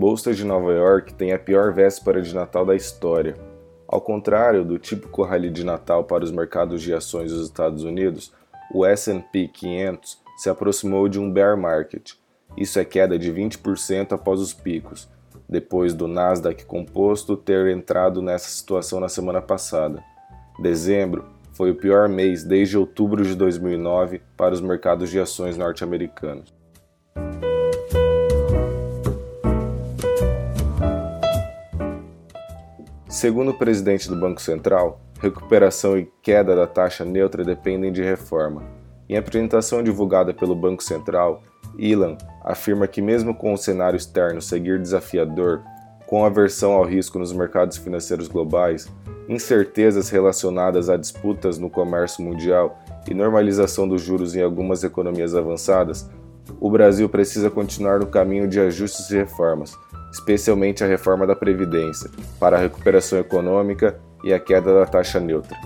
Bolsa de Nova York tem a pior véspera de Natal da história. Ao contrário do típico rally de Natal para os mercados de ações dos Estados Unidos, o S&P 500 se aproximou de um bear market. Isso é queda de 20% após os picos, depois do Nasdaq composto ter entrado nessa situação na semana passada. Dezembro foi o pior mês desde outubro de 2009 para os mercados de ações norte-americanos. Segundo o presidente do Banco Central, recuperação e queda da taxa neutra dependem de reforma. Em apresentação divulgada pelo Banco Central, Ilan afirma que, mesmo com o cenário externo seguir desafiador, com aversão ao risco nos mercados financeiros globais, incertezas relacionadas a disputas no comércio mundial e normalização dos juros em algumas economias avançadas, o Brasil precisa continuar no caminho de ajustes e reformas especialmente a reforma da Previdência, para a recuperação econômica e a queda da taxa neutra.